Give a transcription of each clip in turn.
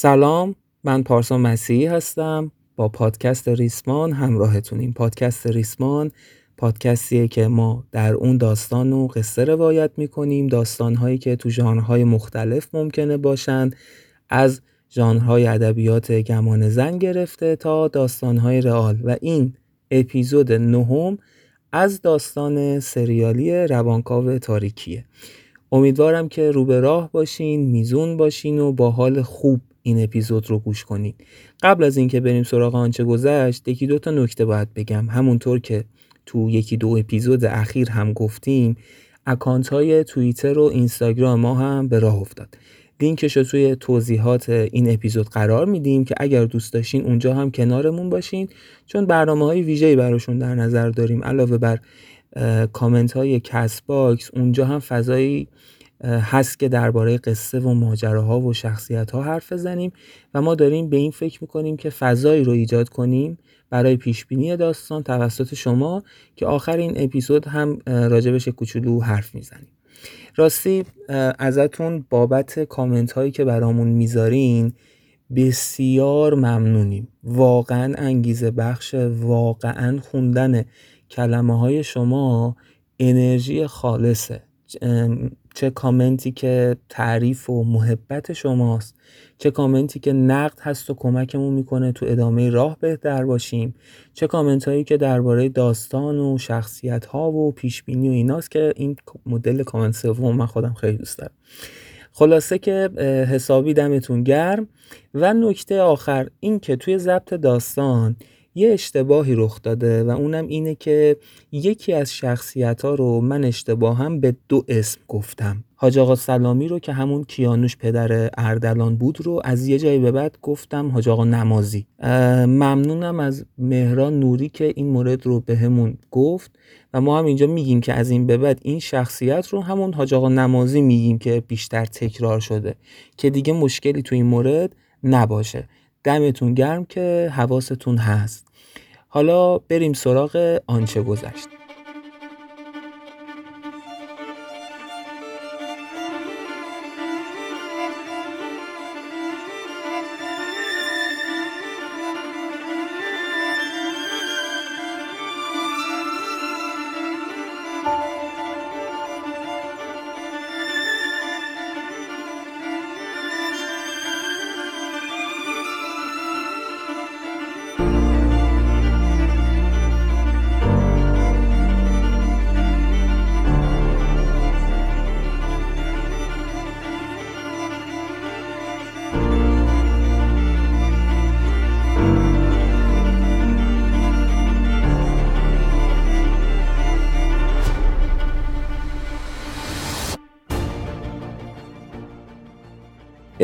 سلام من پارسا مسیحی هستم. با پادکست ریسمان همراهتونیم پادکست ریسمان پادکستیه که ما در اون داستان و قصه روایت می‌کنیم داستانهایی که تو ژانرهای مختلف ممکنه باشن از ژانرهای ادبیات گمان زن گرفته تا داستانهای رئال. و این اپیزود نهم از داستان سریالی روانکاو تاریکیه. امیدوارم که رو به راه باشین میزون باشین و با حال خوب این اپیزود رو گوش کنید. قبل از اینکه بریم سراغ آنچه گذشت یکی دو تا نکته باید بگم. همونطور که تو یکی دو اپیزود اخیر هم گفتیم اکانت های توییتر و اینستاگرام ما هم به راه افتاد. لینکش رو توی توضیحات این اپیزود قرار میدیم که اگر دوست داشتین اونجا هم کنارمون باشین چون برنامه های ویژه‌ای براشون در نظر داریم. علاوه بر کامنت های Castbox اونجا هم فضایی هست که درباره قصه و ماجراها و شخصیت ها حرف بزنیم و ما داریم به این فکر می‌کنیم که فضایی رو ایجاد کنیم برای پیش بینی داستان توسط شما که آخر این اپیزود هم راجبش کوچولو حرف می‌زنیم. راستی ازتون بابت کامنت هایی که برامون می‌ذارین بسیار ممنونیم. واقعا انگیزه بخش واقعا خوندن کلمه های شما انرژی خالصه. چه کامنتی که تعریف و محبت شماست چه کامنتی که نقد هست و کمکمون می‌کنه تو ادامه راه بهتر باشیم چه کامنت هایی که درباره داستان و شخصیت ها و پیش بینی و ایناست که این مدل کامنت سوم من خودم خیلی دوست دارم. خلاصه که حسابی دمتون گرم. و نکته آخر این که توی ضبط داستان یه اشتباهی رخ داده و اونم اینه که یکی از شخصیت ها رو من اشتباهم به دو اسم گفتم. حاج آقا سلامی رو که همون کیانوش پدر اردلان بود رو از یه جایی به بعد گفتم حاج آقا نمازی. ممنونم از مهران نوری که این مورد رو به همون گفت و ما هم اینجا میگیم که از این به بعد این شخصیت رو همون حاج آقا نمازی میگیم که بیشتر تکرار شده که دیگه مشکلی تو این مورد نباشه. دمتون گرم که حواستون هست. حالا بریم سراغ آنچه گذشت.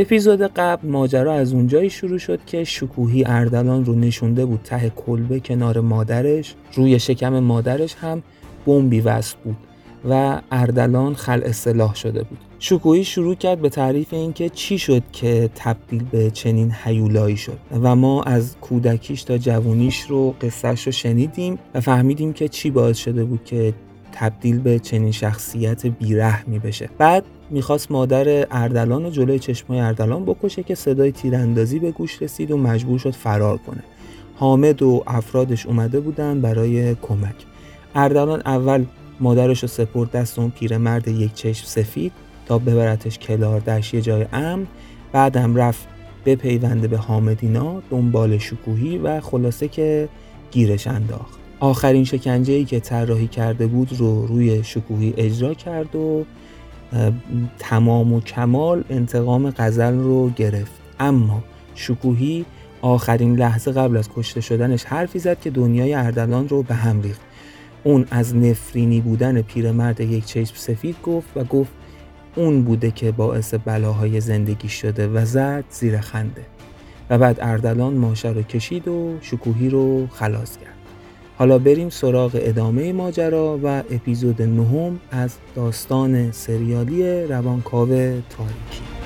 اپیزود قبل ماجرا از اونجایی شروع شد که شکوهی اردلان رو نشونده بود ته کلبه کنار مادرش روی شکم مادرش هم بمبی وصل بود و اردلان خل اصلاح شده بود. شکوهی شروع کرد به تعریف اینکه چی شد که تبدیل به چنین حیولایی شد و ما از کودکیش تا جوونیش رو قصهش رو شنیدیم و فهمیدیم که چی باعث شده بود که تبدیل به چنین شخصیت بیرحمی بشه. بعد می‌خواست مادر اردلان و جلوی چشمای اردلان بکشه که صدای تیراندازی به گوش رسید و مجبور شد فرار کنه. حامد و افرادش اومده بودن برای کمک. اردلان اول مادرش رو سپرد دست اون پیرمرد یک چشم سفید تا ببرتش کلار دشت یه جای امن. بعدم رفت بپیونده به حامدینا دنبال شکوهی و خلاصه که گیرش انداخت. آخرین شکنجه ای که طراحی کرده بود رو روی شکوهی اجرا کرد و تمام و کمال انتقام غزل رو گرفت. اما شکوهی آخرین لحظه قبل از کشته شدنش حرفی زد که دنیای اردلان رو به هم ریخت. اون از نفرینی بودن پیرمرد یک چشم سفید گفت و گفت اون بوده که باعث بلاهای زندگی شده و زد زیر خنده. و بعد اردلان ماشه رو کشید و شکوهی رو خلاص کرد. حالا بریم سراغ ادامه ماجرا و اپیزود نهم از داستان سریالی روانکاو تاریکی.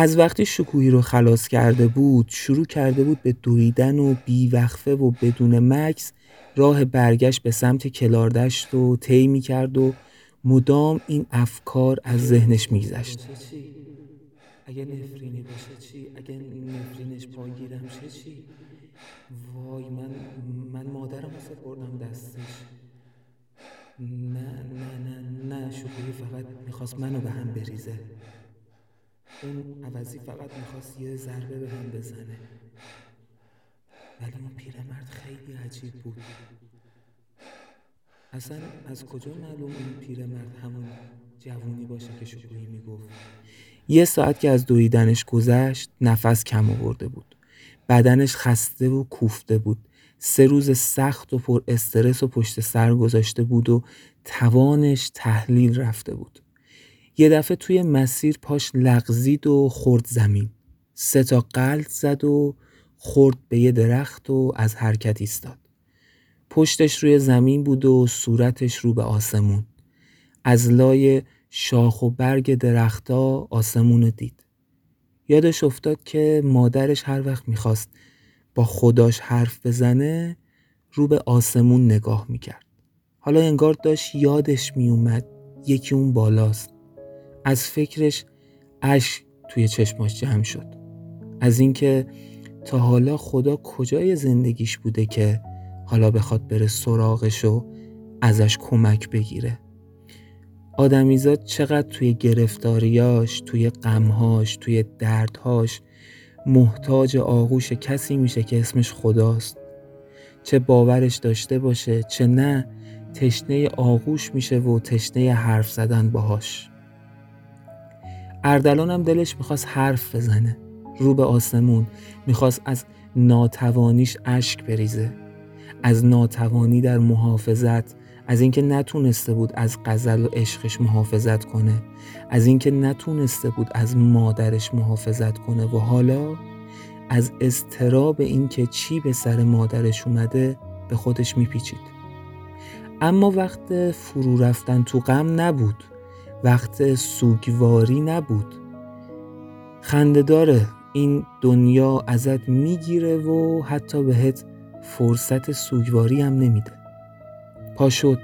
از وقتی شکوهی رو خلاص کرده بود شروع کرده بود به دویدن و بیوقفه و بدون مکس راه برگشت به سمت کلاردشت و طی کرد و مدام این افکار از ذهنش میگذشت اگه نفرینی باشه چی؟ اگه نفرینش پاگیرم چه چی؟ وای من من مادرم رو سپردم دستش نه نه نه نه شکوهی فقط می‌خواست منو به هم بریزه اون عوضی فقط می‌خواست یه ضربه به هم بزنه. ولی اون پیرمرد خیلی عجیب بود. اصلا از کجا معلوم این پیرمرد همون جوونی باشه که شکوهی می‌گفت؟ یه ساعت که از دویدنش گذشت نفس کم آورده بود. بدنش خسته و کوفته بود. سه روز سخت و پر استرس و پشت سر گذاشته بود و توانش تحلیل رفته بود. یه دفعه توی مسیر پاش لغزید و خورد زمین. سه تا قلط زد و خورد به یه درخت و از حرکت ایستاد. پشتش روی زمین بود و صورتش رو به آسمون. از لای شاخ و برگ درختا آسمون دید. یادش افتاد که مادرش هر وقت می‌خواست با خداش حرف بزنه رو به آسمون نگاه می‌کرد. حالا انگار داشت یادش میومد یکی اون بالاست. از فکرش اش توی چشماش جمع شد. از اینکه تا حالا خدا کجای زندگیش بوده که حالا بخواد بره سراغش و ازش کمک بگیره. آدمیزاد چقدر توی گرفتاریاش توی غمهاش توی دردهاش محتاج آغوش کسی میشه که اسمش خداست. چه باورش داشته باشه چه نه تشنه آغوش میشه و تشنه حرف زدن باهاش. اردلان هم دلش می‌خواست حرف بزنه. رو به آسمون می‌خواست از ناتوانیش اشک بریزه. از ناتوانی در محافظت از اینکه نتونسته بود از غزل و عشقش محافظت کنه از اینکه نتونسته بود از مادرش محافظت کنه و حالا از اضطراب اینکه چی به سر مادرش اومده به خودش میپیچید. اما وقت فرو رفتن تو غم نبود. وقت سوگواری نبود. خنده داره این دنیا ازت می‌گیره و حتی بهت فرصت سوگواری هم نمیده. پا شد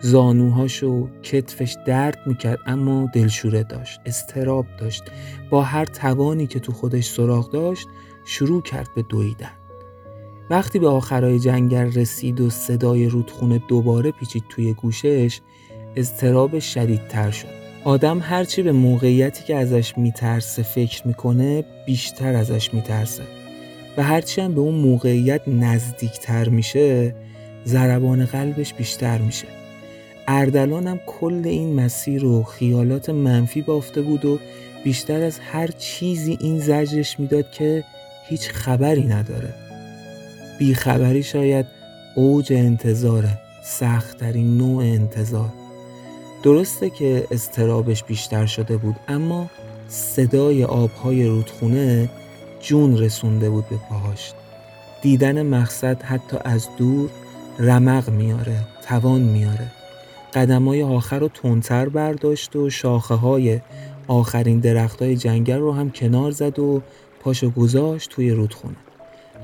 زانوهاشو کتفش درد می‌کرد اما دلشوره داشت استراب داشت. با هر توانی که تو خودش سراغ داشت شروع کرد به دویدن. وقتی به آخرای جنگل رسید و صدای رودخونه دوباره پیچید توی گوشش استراب شدیدتر شد. آدم هرچی به موقعیتی که ازش میترسه فکر می‌کنه بیشتر ازش میترسه. و هرچی هم به اون موقعیت نزدیکتر میشه ضربان قلبش بیشتر میشه. اردلان هم کل این مسیر و خیالات منفی بافته بود و بیشتر از هر چیزی این زجرش می‌داد که هیچ خبری نداره. بیخبری شاید اوج انتظاره سختترین نوع انتظار. درسته که استرابش بیشتر شده بود اما صدای آبهای رودخونه جون رسونده بود به پاهاش. دیدن مقصد حتی از دور رمق میاره توان میاره. قدمای آخر رو تونتر برداشت و شاخه های آخرین درخت های جنگل رو هم کنار زد و پاشو گذاشت توی رودخونه.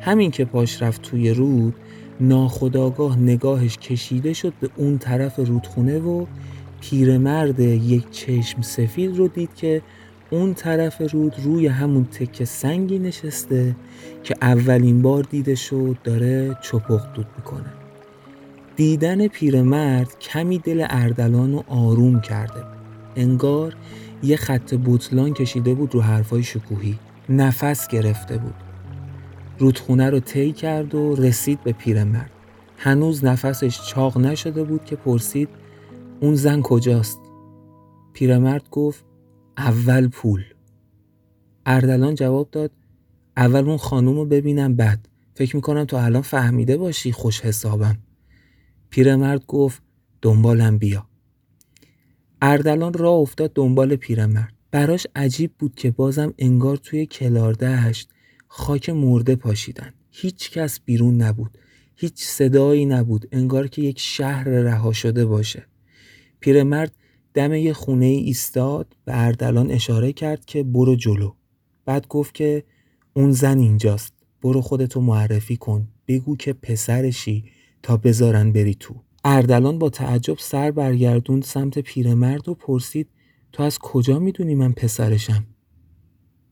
همین که پاش رفت توی رود ناخداگاه نگاهش کشیده شد به اون طرف رودخونه و پیرمرد یک چشم سفید رو دید که اون طرف رود روی همون تکه سنگی نشسته که اولین بار دیده شد داره چپق دود می‌کنه. دیدن پیرمرد کمی دل اردلان رو آروم کرده انگار یه خط بوتلان کشیده بود رو حرفای شکوهی. نفس گرفته بود. رودخونه رو طی کرد و رسید به پیرمرد. هنوز نفسش چاق نشده بود که پرسید اون زن کجاست؟ پیرمرد گفت اول پول. اردلان جواب داد اول اون خانوم رو ببینم بعد فکر می‌کنم تو الان فهمیده باشی خوش حسابم. پیرمرد گفت دنبالم بیا. اردلان راه افتاد دنبال پیرمرد. براش عجیب بود که بازم انگار توی کلاردهشت خاک مرده پاشیدن. هیچ کس بیرون نبود. هیچ صدایی نبود. انگار که یک شهر رها شده باشه. پیرمرد دم یه خونه ای ایستاد به اردلان اشاره کرد که برو جلو. بعد گفت که اون زن اینجاست برو خودتو معرفی کن بگو که پسرشی تا بذارن بری تو. اردلان با تعجب سر برگردوند سمت پیرمرد و پرسید تو از کجا می‌دونی من پسرشم؟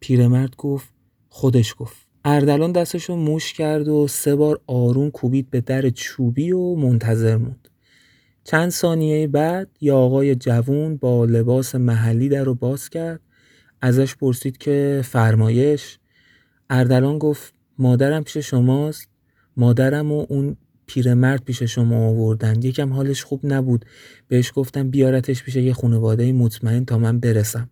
پیرمرد گفت خودش گفت. اردلان دستشو موش کرد و سه بار آروم کوبید به در چوبی و منتظر موند. چند ثانیه بعد یا آقای جوون با لباس محلی در رو باز کرد. ازش پرسید که فرمایش؟ اردلان گفت مادرم پیش شماست. مادرم و اون پیرمرد پیش شما آوردن. یکم حالش خوب نبود. بهش گفتم بیارتش پیش یه خانواده مطمئن تا من برسم.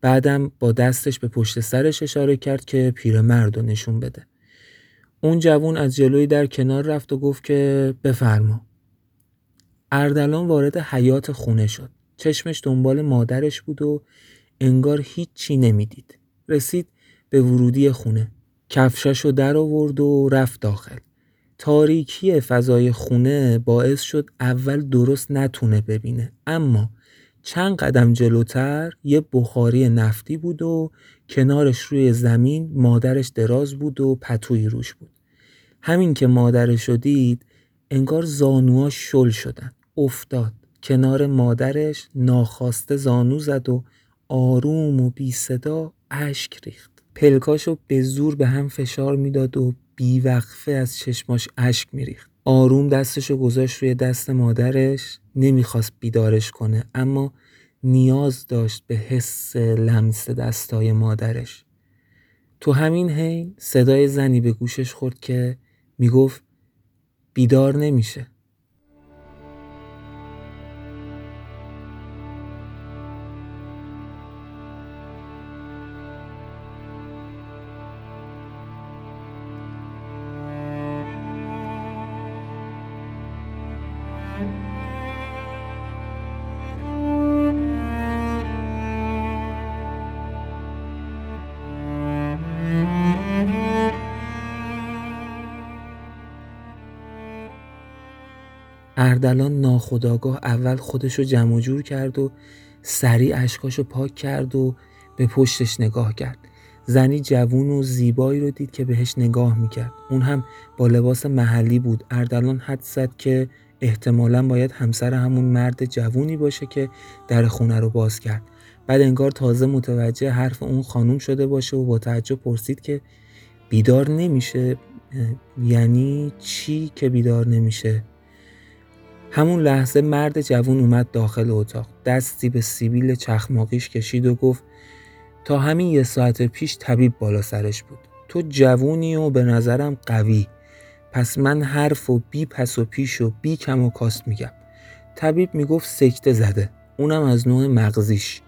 بعدم با دستش به پشت سرش اشاره کرد که پیرمرد رو نشون بده. اون جوون از جلوی در کنار رفت و گفت که بفرما. اردلان وارد حیات خونه شد. چشمش دنبال مادرش بود و انگار هیچی نمی‌دید. رسید به ورودی خونه. کفشاشو در آورد و رفت داخل. تاریکی فضای خونه باعث شد اول درست نتونه ببینه. اما چند قدم جلوتر یه بخاری نفتی بود و کنارش روی زمین مادرش دراز بود و پتوی روش بود. همین که مادرش رو دید انگار زانوها شل شدن. افتاد. کنار مادرش ناخواسته زانو زد و آروم و بی صدا اشک ریخت. پلکاشو به زور به هم فشار می‌داد و بیوقفه از چشماش اشک میریخت. آروم دستشو گذاشت روی دست مادرش نمی‌خواست بیدارش کنه اما نیاز داشت به حس لمس دستای مادرش. تو همین حین صدای زنی به گوشش خورد که می‌گفت بیدار نمیشه. اردلان ناخداگاه اول خودشو جمع جور کرد و سریع اشکاشو پاک کرد و به پشتش نگاه کرد. زنی جوون و زیبایی رو دید که بهش نگاه می‌کرد. اون هم با لباس محلی بود. اردلان حد زد که احتمالا باید همسر همون مرد جوونی باشه که در خونه رو باز کرد. بعد انگار تازه متوجه حرف اون خانوم شده باشه و با تعجب پرسید که بیدار نمیشه؟ یعنی چی که بیدار نمیشه؟ همون لحظه مرد جوون اومد داخل اتاق. دستی به سیبیل چخماقیش کشید و گفت تا همین یه ساعت پیش طبیب بالا سرش بود. تو جوونی و به نظرم قوی. پس من حرف و بی پس و پیش و بی کم و کاست میگم. طبیب می‌گفت سکته زده. اونم از نوع مغزیش.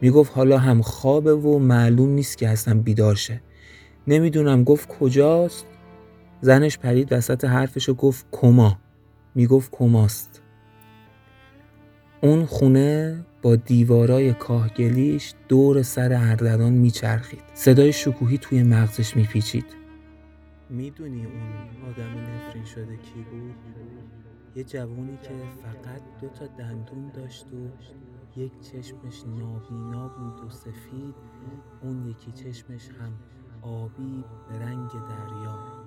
می‌گفت حالا هم خوابه و معلوم نیست که اصلا بیدار شه. نمی‌دونم گفت کجاست. زنش پرید وسط حرفش و گفت کما. می‌گفت کماست اون خونه با دیوارای کاهگلیش دور سر اردلان میچرخید. صدای شکوهی توی مغزش میپیچید. می‌دونی اون آدم نفرین شده کی بود؟ یه جوونی که فقط دو تا دندون داشت و یک چشمش نابینا بود و سفید اون یکی چشمش هم آبی به رنگ دریا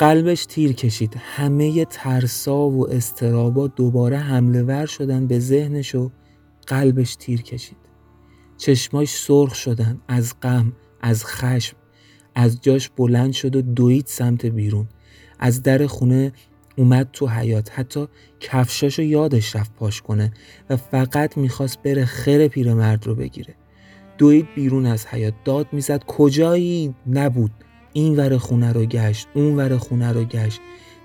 قلبش تیر کشید. همه ترسا و استرابا دوباره حمله ور شدن به ذهنش و قلبش تیر کشید. چشماش سرخ شدن از غم از خشم. از جاش بلند شد و دوید سمت بیرون. از در خونه اومد تو حیات حتی کفشاشو یادش رفت پاش کنه و فقط می‌خواست بره خیر پیرمرد رو بگیره. دوید بیرون از حیات داد می‌زد کجایی؟ نبود. این ور خونه رو گشت اون ور خونه رو گشت.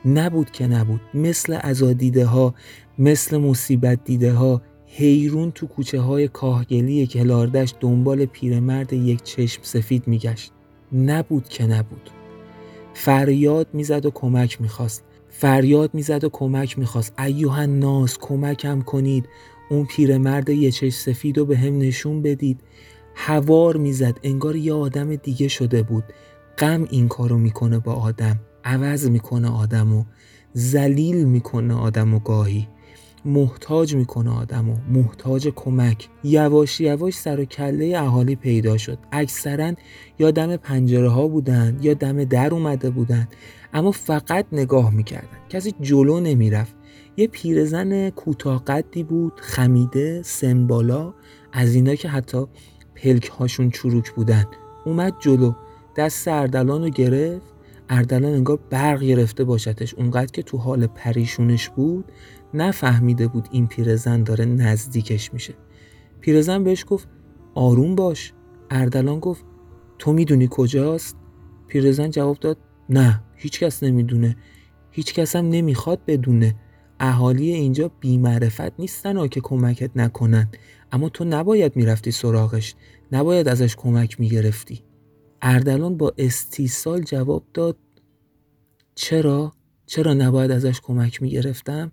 نبود که نبود. مثل ازادیده ها مثل مصیبت دیده ها حیرون تو کوچه های کاهگلی کلاردش دنبال پیرمرد یک چشم سفید میگشت. نبود که نبود. فریاد می‌زد و کمک می‌خواست. فریاد می‌زد و کمک می‌خواست. ایوه ناس کمکم کنید. اون پیرمرد یه چشم سفید رو به هم نشون بدید. هوار می‌زد. انگار یه آدم دیگه شده بود. غم این کارو می‌کنه با آدم عوض می‌کنه آدم و زلیل می‌کنه آدم و گاهی محتاج می‌کنه آدمو محتاج کمک. یواش یواش سر و کله اهالی پیدا شد. اکثرا یا دم پنجره ها بودن یا دم در اومده بودن اما فقط نگاه می‌کردن. کسی جلو نمی‌رفت. یه پیرزن کوتاه قدی بود خمیده سمبالا از اینا که حتی پلک هاشون چروک بودن. اومد جلو. دست اردلان رو گرفت؟ اردلان انگار برق گرفته باشدش اونقدر که تو حال پریشونش بود نفهمیده بود این پیرزن داره نزدیکش میشه. پیرزن بهش گفت آروم باش. اردلان گفت تو می‌دونی کجاست؟ پیرزن جواب داد نه هیچ کس نمی‌دونه. هیچ کس هم نمی‌خواد بدونه. اهالی اینجا بیمعرفت نیستن ها که کمکت نکنن. اما تو نباید می‌رفتی سراغش. نباید ازش کمک می‌گرفتی. اردلان با استیصال جواب داد چرا؟ چرا نباید ازش کمک می‌گرفتم؟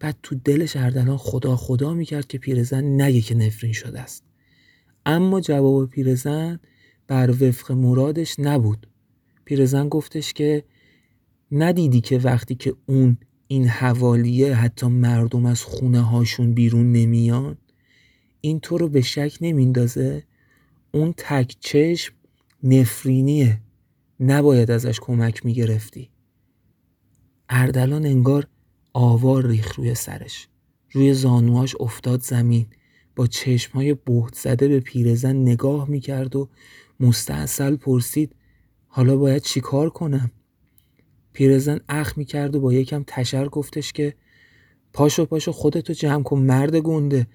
بعد تو دلش اردلان خدا خدا می‌کرد که پیرزن نگه که نفرین شده است اما جواب پیرزن بر وفق مرادش نبود پیرزن گفتش که ندیدی که وقتی که اون این حوالیه حتی مردم از خونه هاشون بیرون نمیان این تو رو به شک نمیندازه اون تک چشم نفرینیه. نباید ازش کمک می‌گرفتی. اردلان انگار آوار ریخ روی سرش. روی زانوهاش افتاد زمین. با چشمهای بهت زده به پیرزن نگاه می‌کرد و مستاصل پرسید حالا باید چیکار کنم؟ پیرزن اخ می‌کرد و با یکم تشر گفتش که پاشو پاشو خودتو جمع کن مرد گنده.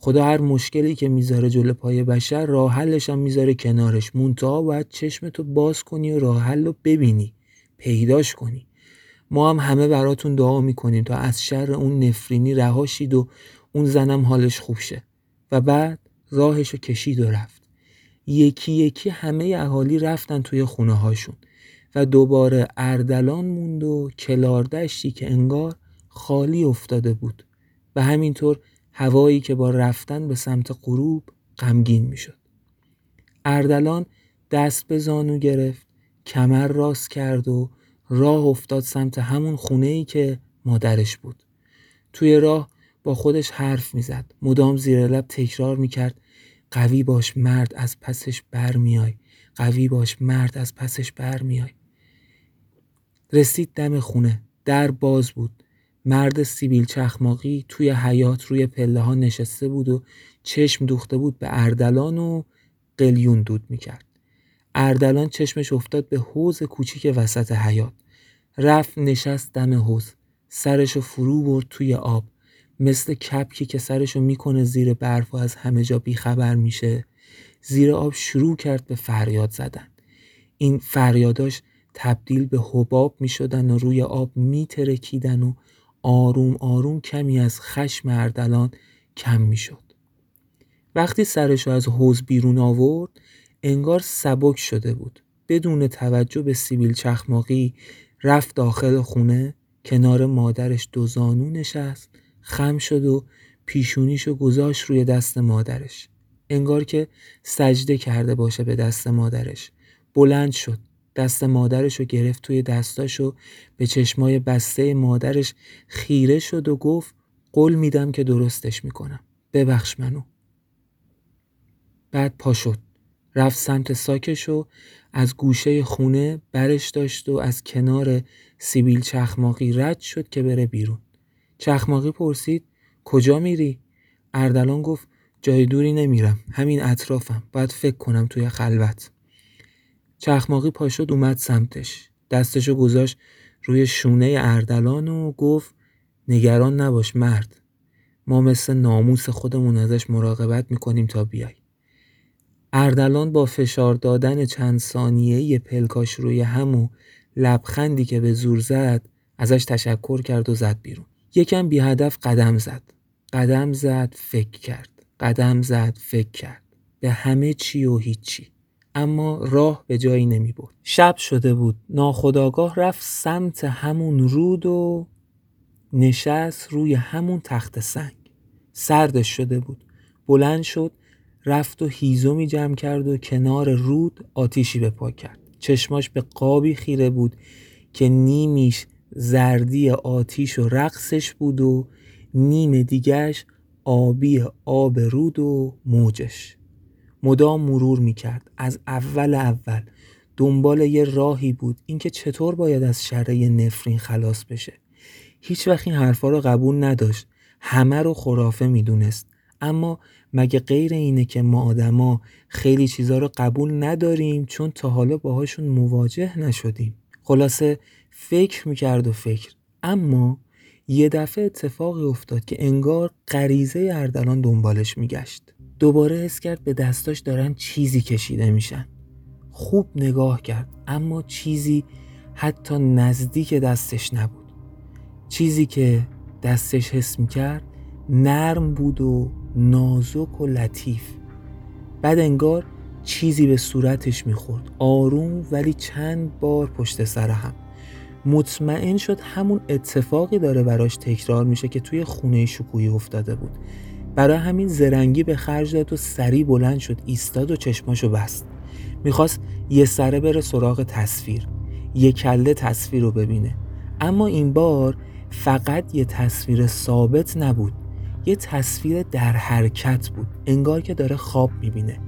خدا هر مشکلی که می‌ذاره جلو پای بشر راه حلش هم می‌ذاره کنارش. مونتا باید چشمتو باز کنی و راه حل رو ببینی پیداش کنی. ما هم همه براتون دعا می‌کنیم تا از شر اون نفرینی رهاشید و اون زنم حالش خوب شه. و بعد راهشو کشید و رفت. یکی یکی همه اهالی رفتن توی خونه هاشون. و دوباره اردلان موند و کلاردشتی که انگار خالی افتاده بود. و همینطور هوایی که با رفتن به سمت غروب غمگین می‌شد. اردلان دست به زانو گرفت کمر راست کرد و راه افتاد سمت همون خونه ای که مادرش بود. توی راه با خودش حرف می‌زد. مدام زیر لب تکرار می‌کرد قوی باش مرد از پسش برمیای قوی باش مرد از پسش برمیای رسید دم خونه. در باز بود. مرد سیبیل چخماقی توی حیات روی پله ها نشسته بود و چشم دوخته بود به اردلان و قلیون دود می‌کرد. اردلان چشمش افتاد به حوز کوچیک وسط حیات رفت نشست دم حوز سرشو فرو برد توی آب. مثل کپکی که سرشو می‌کنه زیر برف و از همه جا بیخبر میشه زیر آب شروع کرد به فریاد زدن. این فریاداش تبدیل به حباب می‌شدن و روی آب میترکیدن و آروم آروم کمی از خشم اردلان کم می‌شد. وقتی سرشو از حوز بیرون آورد انگار سبک شده بود. بدون توجه به سیبیل چخماقی رفت داخل خونه کنار مادرش دو زانو نشست خم شد و پیشونیشو گذاشت روی دست مادرش. انگار که سجده کرده باشه به دست مادرش. بلند شد. دست مادرش رو گرفت توی دستاش و به چشمای بسته مادرش خیره شد و گفت قول میدم که درستش می‌کنم. ببخش منو. بعد پا شد. رفت سمت ساکش و از گوشه خونه برش داشت و از کنار سیبیل چخماقی رد شد که بره بیرون. چخماقی پرسید کجا میری؟ اردلان گفت جای دوری نمیرم. همین اطرافم. باید فکر کنم توی خلوت. چخماقی پاشد اومد سمتش. دستشو گذاشت روی شونه اردلان و گفت نگران نباش مرد. ما مثل ناموس خودمون ازش مراقبت می‌کنیم تا بیای. اردلان با فشار دادن چند ثانیه پلکاش روی همو لبخندی که به زور زد ازش تشکر کرد و زد بیرون. یکم بی هدف قدم زد. قدم زد فکر کرد. قدم زد فکر کرد. به همه چی و هیچی. اما راه به جایی نمی بود. شب شده بود. ناخداگاه رفت سمت همون رود و نشست روی همون تخت سنگ. سردش شده بود. بلند شد رفت و هیزومی جمع کرد و کنار رود آتیشی به پا کرد. چشماش به قابی خیره بود که نیمیش زردی آتیش و رقصش بود و نیم دیگهش آبی آب رود و موجش. مدام مرور می‌کرد. از اول اول. دنبال یه راهی بود. اینکه چطور باید از شره نفرین خلاص بشه. هیچ وقت این حرفا رو قبول نداشت. همه رو خرافه می‌دونست. اما مگه غیر اینه که ما آدما خیلی چیزا رو قبول نداریم چون تا حالا باهاشون مواجه نشدیم؟ خلاصه فکر می‌کرد و فکر. اما یه دفعه اتفاقی افتاد که انگار غریزه اردلان دنبالش میگشت. دوباره حس کرد به دستاش دارن چیزی کشیده میشن. خوب نگاه کرد اما چیزی حتی نزدیک دستش نبود. چیزی که دستش حس می‌کرد نرم بود و نازک و لطیف. بعد انگار چیزی به صورتش می‌خورد. آروم ولی چند بار پشت سر هم. مطمئن شد همون اتفاقی داره براش تکرار میشه که توی خونه شکویی افتاده بود. برای همین زرنگی به خرج داد و سری بلند شد ایستاد و چشماشو بست. می‌خواست یه سره بره سراغ تصویر یه کله تصویر رو ببینه. اما این بار فقط یه تصویر ثابت نبود یه تصویر در حرکت بود انگار که داره خواب می‌بینه.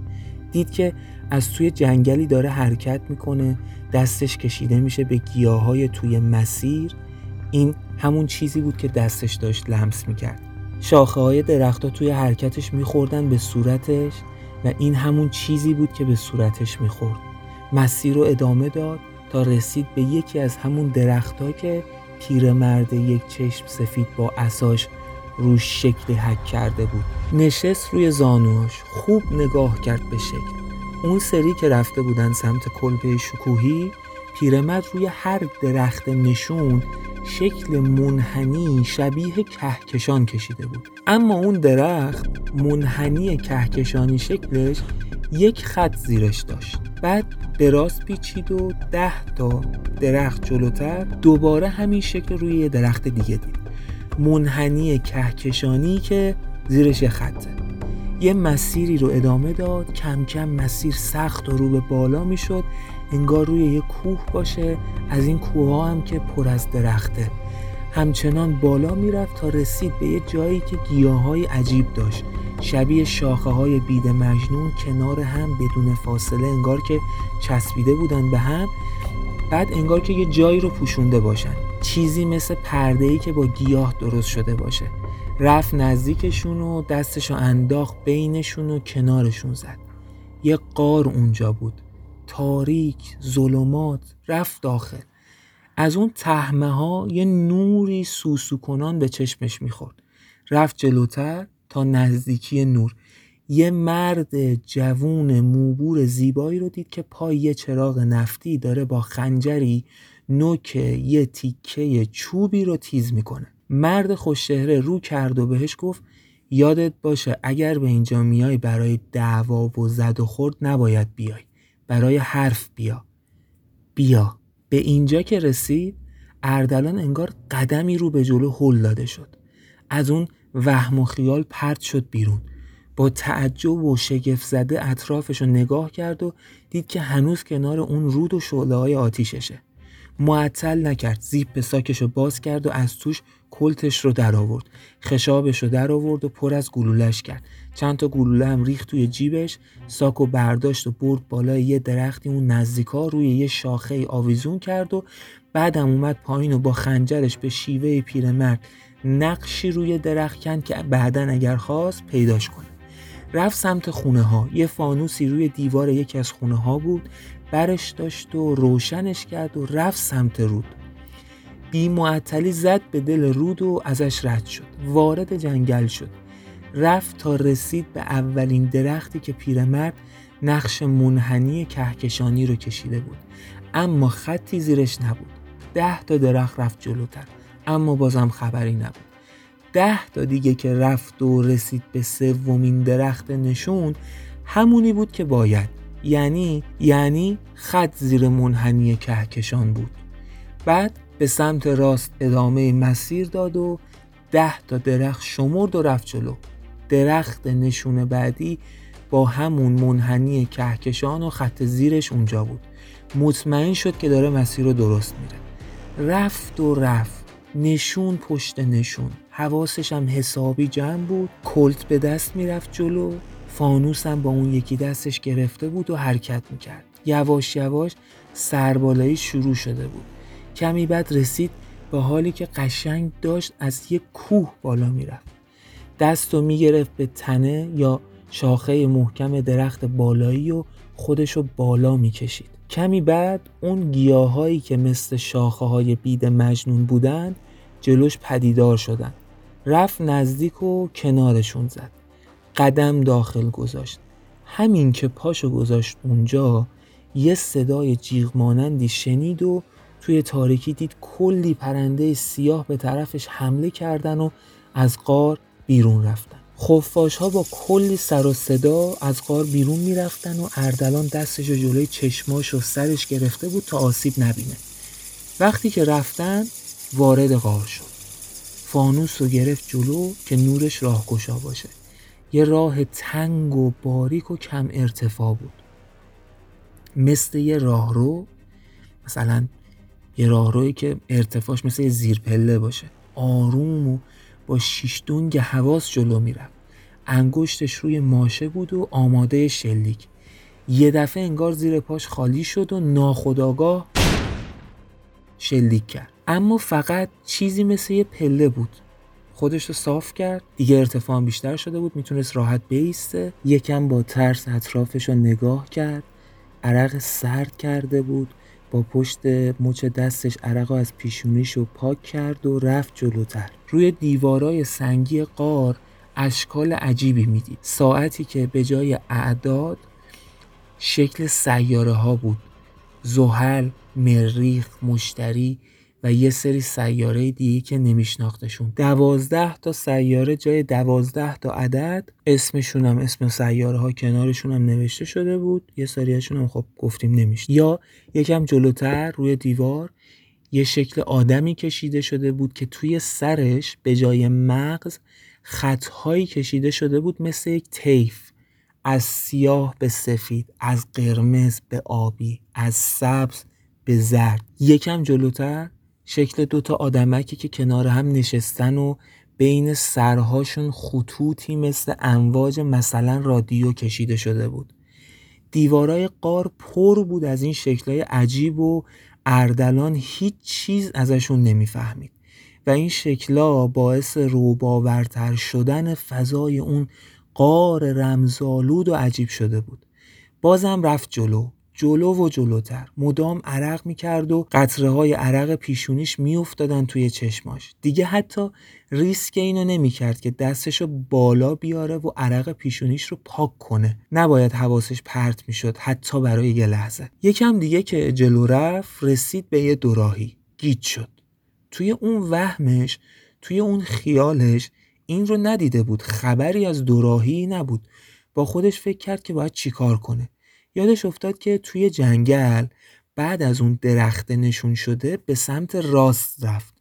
دید که از توی جنگلی داره حرکت می‌کنه دستش کشیده میشه به گیاهای توی مسیر. این همون چیزی بود که دستش داشت لمس می‌کرد. شاخه های درختها توی حرکتش میخوردن به صورتش و این همون چیزی بود که به صورتش می‌خورد. مسیر رو ادامه داد تا رسید به یکی از همون درختها که پیرمرد یک چشم سفید با اساش روش شکلی حک کرده بود. نشست روی زانوش خوب نگاه کرد به شکل. اون سری که رفته بودن سمت کلبه شکوهی پیرمرد روی هر درخت نشون شکل منحنی شبیه کهکشان کشیده بود. اما اون درخت منحنی کهکشانی شکلش یک خط زیرش داشت. بعد به راست پیچید و ده تا درخت جلوتر دوباره همین شکل روی درخت دیگه دید. منحنی کهکشانی که زیرش خطه. یه مسیری رو ادامه داد. کم کم مسیر سخت و رو به بالا می‌شد. انگار روی یه کوه باشه از این کوه ها هم که پر از درخته. همچنان بالا می‌رفت تا رسید به یه جایی که گیاه های عجیب داشت. شبیه شاخه های بید مجنون کنار هم بدون فاصله انگار که چسبیده بودن به هم بعد انگار که یه جایی رو پوشونده باشن. چیزی مثل پرده ای که با گیاه درست شده باشه. رفت نزدیکشون و دستشو انداخت بینشون و کنارشون زد. یه قار اونجا بود. تاریک ظلمات رفت داخل از اون تهمه ها یه نوری سوسو کنان به چشمش می‌خورد. رفت جلوتر تا نزدیکی نور. یه مرد جوون موبور زیبایی رو دید که پای یه چراغ نفتی داره با خنجری نوک یه تیکه چوبی رو تیز می‌کنه. مرد خوششهره رو کرد و بهش گفت یادت باشه اگر به اینجا میای برای دعوا و زد و خورد نباید بیای. برای حرف بیا. بیا. به اینجا که رسید اردلان انگار قدمی رو به جلو هل داده شد. از اون وهم و خیال پرت شد بیرون. با تعجب و شگفت زده اطرافش رو نگاه کرد و دید که هنوز کنار اون رود و شعله های آتیششه. معطل نکرد. زیپ ساکش رو باز کرد و از توش کلتش رو در آورد خشابش رو در آورد و پر از گلولش کرد. چند تا گلوله هم ریخت توی جیبش ساک و برداشت و برد بالای یه درختی. اون نزدیکا روی یه شاخه آویزون کرد و بعدم اومد پایین و با خنجرش به شیوه پیرمرد نقشی روی درخت کند که بعدا اگر خواست پیداش کنه. رفت سمت خونه ها یه فانوسی روی دیوار یکی از خونه ها بود. برش داشت و روشنش کرد و رفت سمت رود. بی معطلی زد به دل رود و ازش رد شد. وارد جنگل شد. رفت تا رسید به اولین درختی که پیرمرد نقش منحنی کهکشانی رو کشیده بود. اما خطی زیرش نبود. ده تا درخت رفت جلوتر اما بازم خبری نبود. ده تا دیگه که رفت و رسید به سومین درخت نشون همونی بود که باید. یعنی یعنی خط زیر منحنی کهکشان بود. بعد به سمت راست ادامه مسیر داد و ده تا درخت شمرد و رفت جلو. درخت نشون بعدی با همون منحنی کهکشان و خط زیرش اونجا بود. مطمئن شد که داره مسیر رو درست میره. رفت و رفت. نشون پشت نشون. حواسش هم حسابی جمع بود. کلت به دست می‌رفت جلو. فانوس هم با اون یکی دستش گرفته بود و حرکت می‌کرد. یواش یواش سربالایی شروع شده بود. کمی بعد رسید به حالی که قشنگ داشت از یک کوه بالا می‌رفت. دست رو می‌گرفت به تنه یا شاخه محکم درخت بالایی و خودشو بالا می‌کشید. کمی بعد اون گیاهایی که مثل شاخه های بید مجنون بودن جلوش پدیدار شدن. رفت نزدیک و کنارشون زد. قدم داخل گذاشت. همین که پاشو گذاشت اونجا یه صدای جیغ مانندی شنید و توی تاریکی دید کلی پرنده سیاه به طرفش حمله کردن و از قار بیرون رفتن. خفاش ها با کلی سر و صدا از قار بیرون می‌رفتن و اردلان دستش و جلوی چشماش و سرش گرفته بود تا آسیب نبینه. وقتی که رفتن وارد غار شد. فانوس رو گرفت جلو که نورش راهگشا باشه. یه راه تنگ و باریک و کم ارتفاع بود. مثل یه راهرو مثلا یه راهرویی که ارتفاعش مثل یه زیرپله باشه. آروم و با شیشتونگ حواس جلو می‌رفت. انگشتش روی ماشه بود و آماده شلیک. یه دفعه انگار زیر پاش خالی شد و ناخداگاه شلیک کرد. اما فقط چیزی مثل یه پله بود. خودش رو صاف کرد. دیگه ارتفاع بیشتر شده بود. می‌تونست راحت بیسته. یکم با ترس اطرافش رو نگاه کرد. عرق سرد کرده بود. با پشت مچ دستش عرق از پیشونیش رو پاک کرد و رفت جلوتر. روی دیوارای سنگی قار اشکال عجیبی می‌دید. ساعتی که به جای اعداد شکل سیاره ها بود. زحل، مریخ، مشتری و یه سری سیاره دیگه که نمیشناختشون. دوازده تا سیاره جای دوازده تا عدد اسمشون هم اسم سیاره ها کنارشون هم نوشته شده بود. یه سریاشون هم خب گفتیم نمیشه یا یکم جلوتر روی دیوار یه شکل آدمی کشیده شده بود که توی سرش به جای مغز خطهایی کشیده شده بود مثل یک تیف از سیاه به سفید از قرمز به آبی از سبز به زرد. یکم جلوتر شکل دوتا آدمکی که کنار هم نشستن و بین سرهاشون خطوطی مثل امواج مثلا رادیو کشیده شده بود. دیوارای قار پر بود از این شکلهای عجیب و اردلان هیچ چیز ازشون نمی‌فهمید و این شکلا باعث روباورتر شدن فضای اون قار رمزالود و عجیب شده بود. بازم رفت جلو. جلو و جلوتر. مدام عرق می‌کرد و قطره های عرق پیشونیش میافتادن توی چشماش. دیگه حتی ریسک اینو نمی‌کرد که دستشو بالا بیاره و عرق پیشونیش رو پاک کنه. نباید حواسش پرت می‌شد حتی برای یه لحظه. یکم دیگه که جلو رفت رسید به یه دوراهی. گیت شد. توی اون وهمش توی اون خیالش این رو ندیده بود. خبری از دوراهی نبود. با خودش فکر کرد که باید چیکار کنه. یادش افتاد که توی جنگل بعد از اون درخت نشون شده به سمت راست رفت.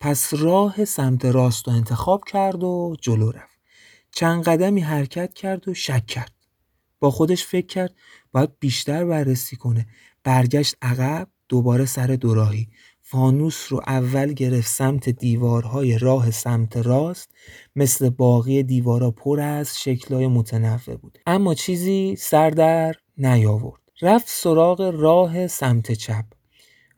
پس راه سمت راست رو انتخاب کرد و جلو رفت. چند قدمی حرکت کرد و شک کرد. با خودش فکر کرد باید بیشتر بررسی کنه. برگشت عقب دوباره سر دوراهی. فانوس رو اول گرفت سمت دیوارهای راه سمت راست. مثل باقی دیوارها پر از شکلهای متنوع بود. اما چیزی سر در نیاورد. رفت سراغ راه سمت چپ.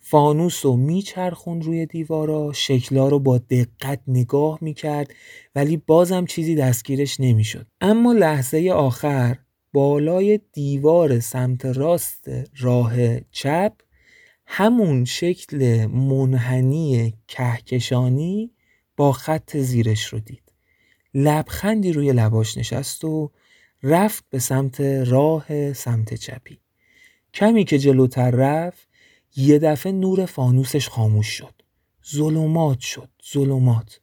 فانوس رو میچرخون روی دیوارا شکلا رو با دقت نگاه می‌کرد ولی بازم چیزی دستگیرش نمی‌شد. اما لحظه آخر بالای دیوار سمت راست راه چپ همون شکل منحنی کهکشانی با خط زیرش رو دید. لبخندی روی لباش نشست و رفت به سمت راه سمت چپی. کمی که جلوتر رفت یه دفعه نور فانوسش خاموش شد. ظلمات شد ظلمات.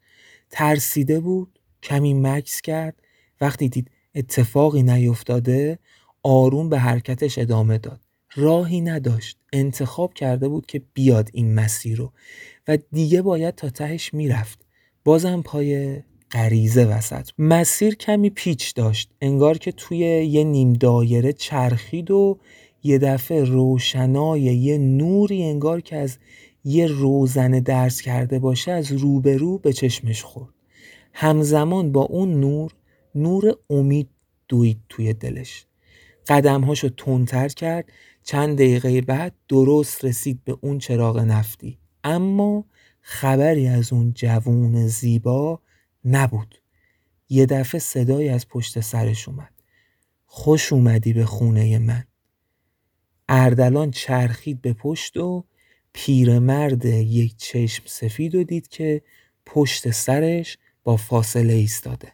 ترسیده بود کمی مکس کرد. وقتی دید اتفاقی نیفتاده آروم به حرکتش ادامه داد. راهی نداشت. انتخاب کرده بود که بیاد این مسیر رو. و دیگه باید تا تهش می‌رفت. بازم پای غریزه وسط. مسیر کمی پیچ داشت. انگار که توی یه نیم دایره چرخید و یه دفعه روشنای یه نوری انگار که از یه روزنه درس کرده باشه از روبرو به چشمش خورد. همزمان با اون نور نور امید دوید توی دلش. قدمهاشو تندتر کرد. چند دقیقه بعد درست رسید به اون چراغ نفتی. اما خبری از اون جوون زیبا نبود. یه دفعه صدایی از پشت سرش اومد. خوش اومدی به خونه من. اردلان چرخید به پشت و پیرمرد یک چشم سفید و دید که پشت سرش با فاصله ایستاده.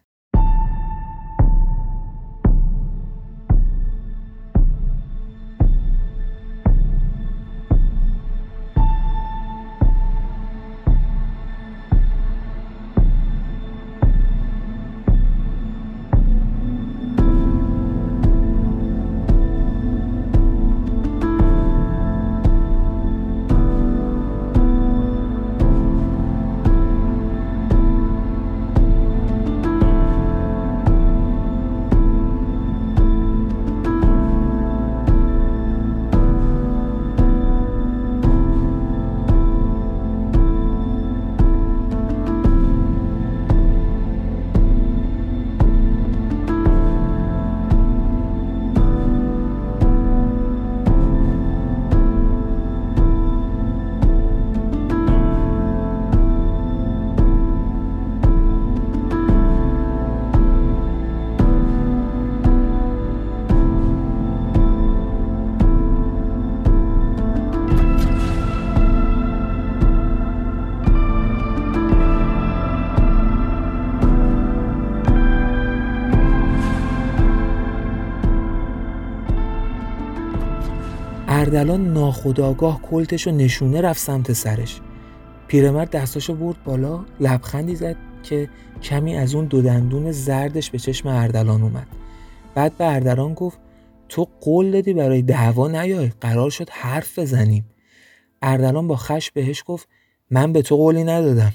اردلان ناخداگاه کلتش و نشونه رفت سمت سرش. پیرمرد دستاشو برد بالا لبخندی زد که کمی از اون دو دندون زردش به چشم اردلان اومد. بعد به اردلان گفت تو قول دادی برای دعوا نیای قرار شد حرف بزنیم. اردلان با خش بهش گفت من به تو قولی ندادم.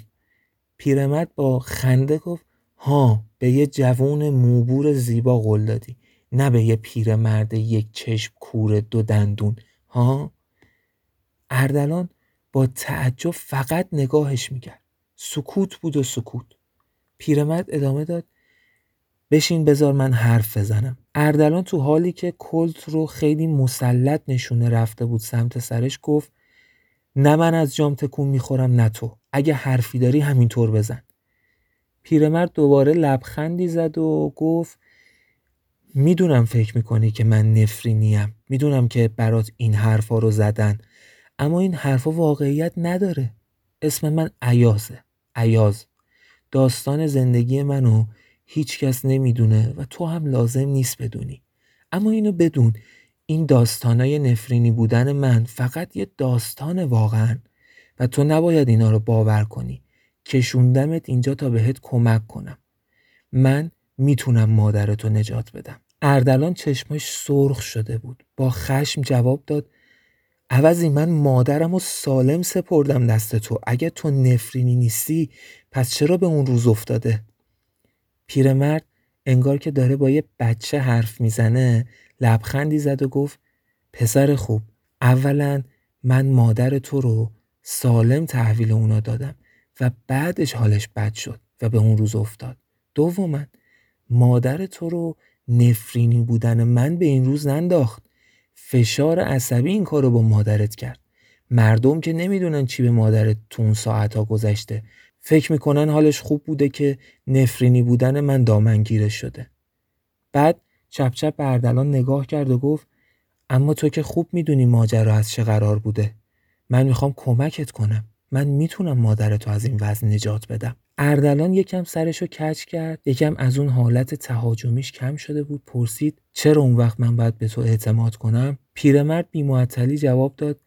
پیرمرد با خنده گفت ها به یه جوون موبور زیبا قول دادی نه به یه پیرمرد یک چشم کور دو دندون. ها؟ اردلان با تعجب فقط نگاهش می‌کرد. سکوت بود و سکوت. پیرمرد ادامه داد بشین بذار من حرف بزنم. اردلان تو حالی که کلت رو خیلی مسلط نشونه رفته بود سمت سرش گفت نه من از جام تکون می‌خورم نه تو. اگه حرفی داری همینطور بزن. پیرمرد دوباره لبخندی زد و گفت می‌دونم فکر می‌کنی که من نفرینیم. می‌دونم که برات این حرفا رو زدن اما این حرفا واقعیت نداره. اسم من عیازه. عیاز. داستان زندگی منو هیچکس نمی‌دونه و تو هم لازم نیست بدونی. اما اینو بدون. این داستانای نفرینی بودن من فقط یه داستان واقعا. و تو نباید اینا رو باور کنی. کشوندمت اینجا تا بهت کمک کنم. من می‌تونم مادرتو نجات بدم. اردلان چشماش سرخ شده بود. با خشم جواب داد عوضی من مادرم و سالم سپردم دست تو. اگه تو نفرینی نیستی پس چرا به اون روز افتاده؟ پیرمرد انگار که داره با یه بچه حرف می‌زنه لبخندی زد و گفت پسر خوب اولا من مادر تو رو سالم تحویل اونا دادم و بعدش حالش بد شد و به اون روز افتاد. دوما مادر تو رو نفرینی بودن من به این روز ننداخت. فشار عصبی این کارو با مادرت کرد. مردم که نمی‌دونن چی به مادرت تو اون ساعت ها گذشته. فکر می‌کنن حالش خوب بوده که نفرینی بودن من دامنگیرش شده. بعد چپ چپ به اردلان نگاه کرد و گفت اما تو که خوب می‌دونی ماجرا از چه قرار بوده. من می‌خوام کمکت کنم. من می‌تونم مادرتو از این وضع نجات بدم. اردلان یکم سرشو کچ کرد یکم از اون حالت تهاجمیش کم شده بود پرسید چرا اون وقت من باید به تو اعتماد کنم؟ پیرمرد بیمعطلی جواب داد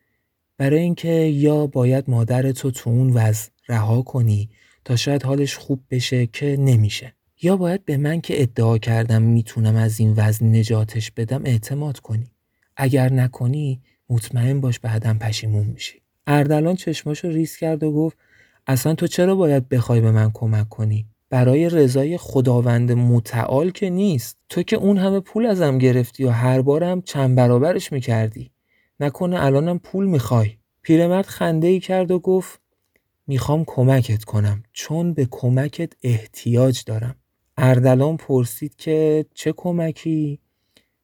برای اینکه یا باید مادر تو تو اون وضع رها کنی تا شاید حالش خوب بشه که نمیشه یا باید به من که ادعا کردم می‌تونم از این وضع نجاتش بدم اعتماد کنی. اگر نکنی مطمئن باش بعدم پشیمون میشی. اردلان چشماشو ریز کرد و گفت اصلا تو چرا باید بخوای به من کمک کنی؟ برای رضای خداوند متعال که نیست. تو که اون همه پول ازم گرفتی و هر بارم چند برابرش می‌کردی. نکنه الانم پول می‌خوای. پیرمرد خنده ای کرد و گفت می‌خوام کمکت کنم. چون به کمکت احتیاج دارم. اردلان پرسید که چه کمکی؟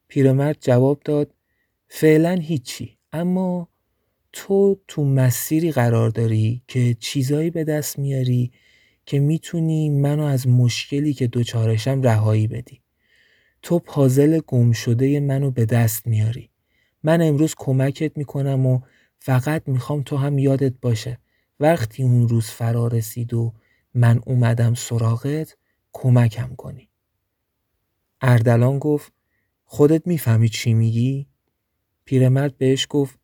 پیرمرد جواب داد فعلا هیچی. اما تو تو مسیری قرار داری که چیزایی به دست میاری که می‌تونی منو از مشکلی که دوچارشم رهایی بدی. تو پازل گم شده منو به دست میاری. من امروز کمکت می‌کنم و فقط می‌خوام تو هم یادت باشه. وقتی اون روز فرا رسید و من اومدم سراغت کمکم کنی. اردلان گفت خودت می‌فهمی چی میگی؟ پیرمرد بهش گفت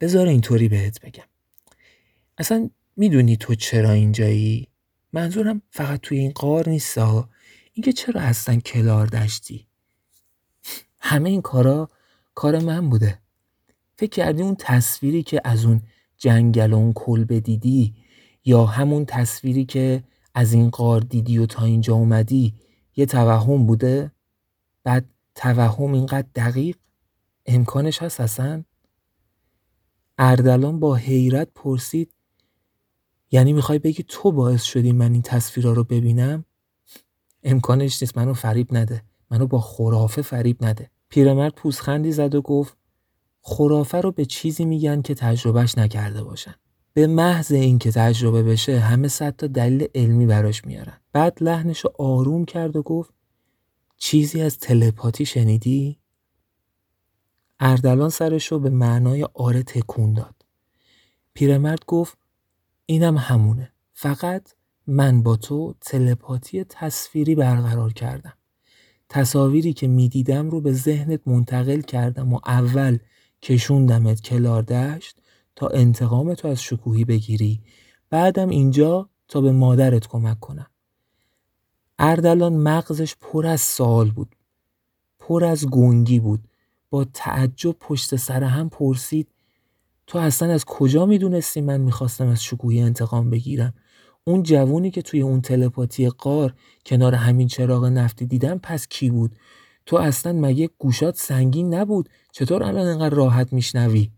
بذار اینطوری بهت بگم. اصلا می‌دونی تو چرا اینجایی؟ منظورم فقط توی این قار نیست اینکه چرا هستن کلار دشتی همه این کارا کار من بوده. فکر کردی اون تصویری که از اون جنگل و اون کلبه دیدی یا همون تصویری که از این قار دیدی و تا اینجا اومدی یه توهم بوده؟ بعد توهم اینقدر دقیق؟ امکانش هست اصلا؟ اردلان با حیرت پرسید یعنی می‌خوای بگی تو باعث شدی من این تصویرها رو ببینم؟ امکانش نیست منو فریب نده. منو با خرافه فریب نده. پیرمرد پوزخندی زد و گفت خرافه رو به چیزی میگن که تجربهش نکرده باشن. به محض اینکه تجربه بشه همه صد تا دلیل علمی براش میارن. بعد لحنش رو آروم کرد و گفت چیزی از تلپاتی شنیدی؟ اردلان سرش رو به معنای آره تکون داد. پیرمرد گفت اینم همونه. فقط من با تو تلپاتی تصویری برقرار کردم. تصاویری که می‌دیدم رو به ذهنت منتقل کردم و اول کشوندمت کلار دشت تا انتقام تو از شکوهی بگیری. بعدم اینجا تا به مادرت کمک کنم. اردلان مغزش پر از سوال بود. پر از گنگی بود. با تعجب پشت سر هم پرسید تو اصلا از کجا می‌دونستی من می‌خواستم از شکوهی انتقام بگیرم؟ اون جوونی که توی اون تلپاتی قار کنار همین چراغ نفتی دیدم پس کی بود؟ تو اصلا مگه گوشات سنگین نبود؟ چطور الان انقدر راحت میشنوی؟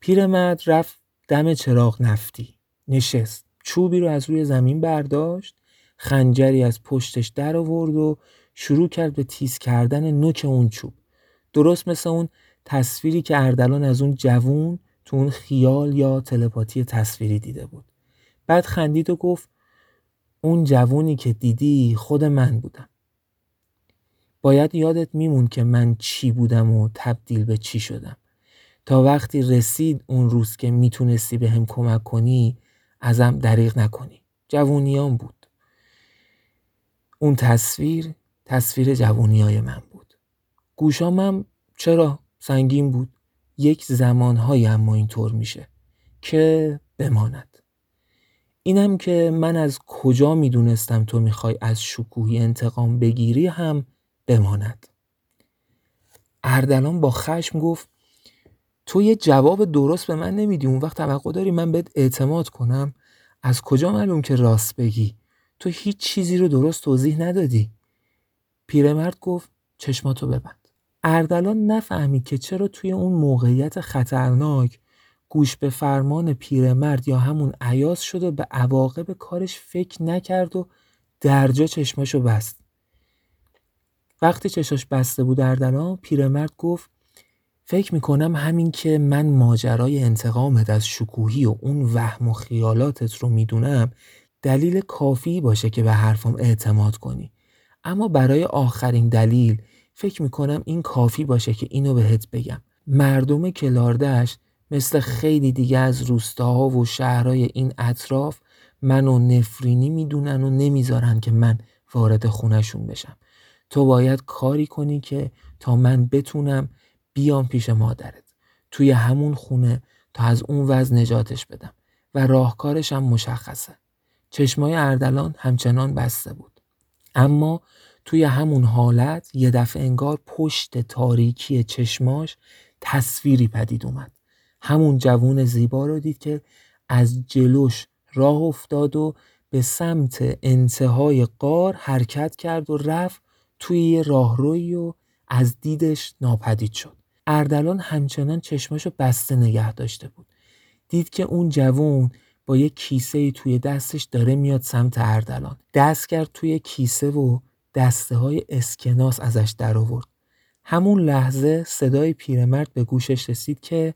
پیرمرد رفت دم چراغ نفتی نشست چوبی رو از روی زمین برداشت خنجری از پشتش در آورد و شروع کرد به تیز کردن نوک اون چوب. درست مثل اون تصویری که اردلان از اون جوون تو اون خیال یا تلپاتی تصویری دیده بود. بعد خندید و گفت اون جوونی که دیدی خود من بودم. باید یادت میمون که من چی بودم و تبدیل به چی شدم. تا وقتی رسید اون روز که می‌تونستی به هم کمک کنی ازم دریغ نکنی. جوونیان بود. اون تصویر تصویر جوونی های من بود. گوشامم چرا سنگین بود؟ یک زمانهایی اما اینطور میشه که بماند. اینم که من از کجا می‌دونستم تو می‌خوای از شکوهی انتقام بگیری هم بماند. اردلان با خشم گفت تو یه جواب درست به من نمیدی. اون وقت توقع داری من بهت اعتماد کنم؟ از کجا معلوم که راست بگی؟ تو هیچ چیزی رو درست توضیح ندادی. پیرمرد گفت چشماتو ببند. اردلان نفهمید که چرا توی اون موقعیت خطرناک گوش به فرمان پیرمرد یا همون عیاز شد و به عواقب کارش فکر نکرد و درجا چشماشو بست. وقتی چشاش بسته بود اردلان پیرمرد گفت فکر می‌کنم همین که من ماجرای انتقامت از شکوهی و اون وهم و خیالاتت رو می‌دونم دلیل کافی باشه که به حرفم اعتماد کنی. اما برای آخرین دلیل فکر می‌کنم این کافی باشه که اینو بهت بگم. مردم کلاردش مثل خیلی دیگه از روستاها و شهرهای این اطراف منو نفرینی می‌دونن و نمی‌ذارن که من وارد خونشون بشم. تو باید کاری کنی که تا من بتونم بیام پیش مادرت. توی همون خونه تا از اون وضع نجاتش بدم و راهکارش هم مشخصه. چشمای اردلان همچنان بسته بود. اما توی همون حالت یه دفعه انگار پشت تاریکی چشماش تصویری پدید اومد. همون جوون زیبا رو دید که از جلوش راه افتاد و به سمت انتهای قار حرکت کرد و رفت توی راهروی و از دیدش ناپدید شد. اردلان همچنان چشماشو بسته نگه داشته بود. دید که اون جوون با یه کیسه توی دستش داره میاد سمت اردلان. دست کرد توی کیسه و دسته های اسکناس ازش در آورد همون لحظه صدای پیرمرد به گوشش رسید که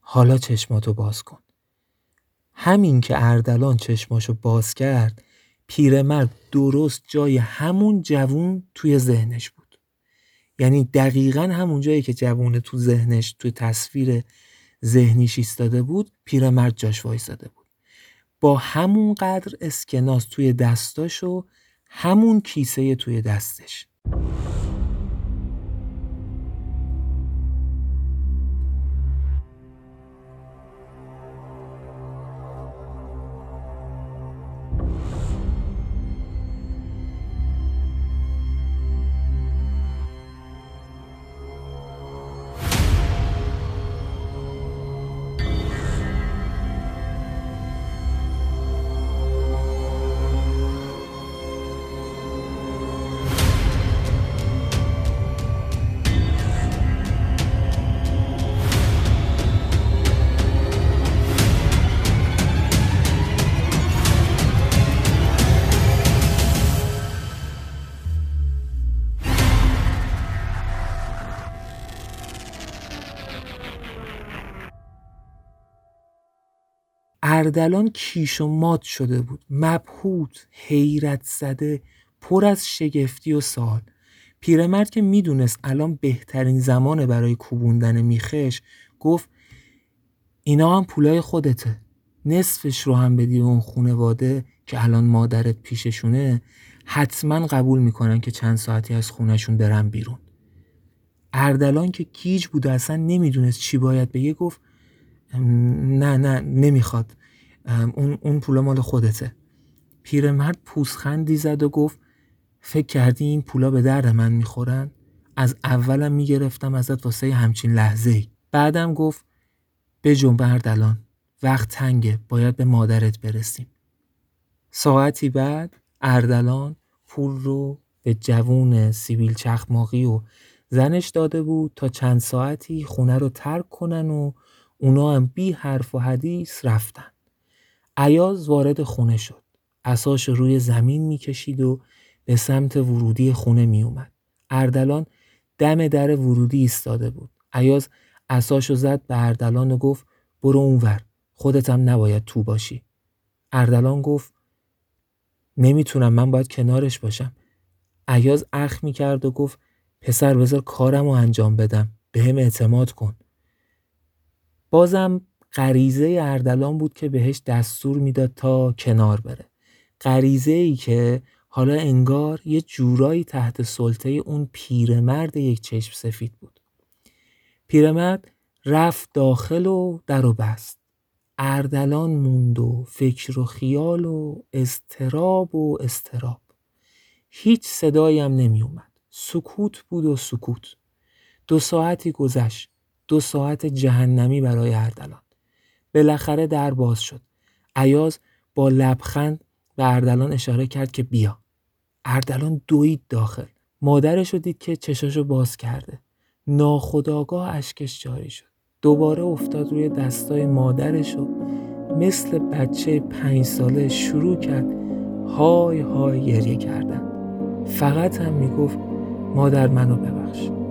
حالا چشماتو باز کن. همین که اردلان چشماشو باز کرد پیرمرد درست جای همون جوون توی ذهنش بود. یعنی دقیقا همون جایی که جوونه تو ذهنش توی تصویر ذهنیش ایستاده بود پیرمرد جاش وایساده بود. با همون قدر اسکناس توی دستاش و همون کیسه توی دستش. اردلان کیش و مات شده بود. مبهوت حیرت زده پر از شگفتی و سال پیرمرد که می‌دونست الان بهترین زمانه برای کوبوندن میخش گفت اینا هم پولای خودته. نصفش رو هم بدی اون خونواده که الان مادرت پیششونه حتما قبول می‌کنن که چند ساعتی از خونشون برن بیرون. اردلان که گیج بود و اصلا نمی‌دونست چی باید بگه گفت نه نه نمی‌خواد. اون, اون پول مال خودته. پیرمرد پوسخندی زد و گفت فکر کردی این پولا به درد من می‌خورن؟ از اولم می‌گرفتم ازت واسه همچین لحظه ای بعدم گفت به جنب الان وقت تنگه باید به مادرت برسیم. ساعتی بعد اردلان پول رو به جوون سیبیل چخماقی و زنش داده بود تا چند ساعتی خونه رو ترک کنن و اونا هم بی حرف و حدیث رفتن. عیاز وارد خونه شد. اساش روی زمین می‌کشید و به سمت ورودی خونه میومد. اردلان دم در ورودی ایستاده بود. عیاز اساشو زد به اردلان و گفت برو اونور. خودتم نباید تو باشی. اردلان گفت نمی‌تونم من باید کنارش باشم. عیاز اخ می‌کرد و گفت پسر بذار کارم رو انجام بدم. به هم اعتماد کن. بازم غریزه اردلان بود که بهش دستور می‌داد تا کنار بره. غریزه ای که حالا انگار یه جورایی تحت سلطه اون پیرمرد یک چشم سفید بود. پیرمرد رفت داخل و در و بست. اردلان موند و فکر و خیال و استراب و استراب هیچ صدایی هم نمی اومد سکوت بود و سکوت. دو ساعتی گذشت. دو ساعت جهنمی برای اردلان. بالاخره در باز شد. عیاز با لبخند به اردلان اشاره کرد که بیا. اردلان دوید داخل. مادرش رو دید که چشاشو باز کرده. ناخداگاه اشکش جاری شد. دوباره افتاد روی دستای مادرش و مثل بچه پنج ساله شروع کرد های های گریه کردن. فقط هم می‌گفت مادر منو ببخش.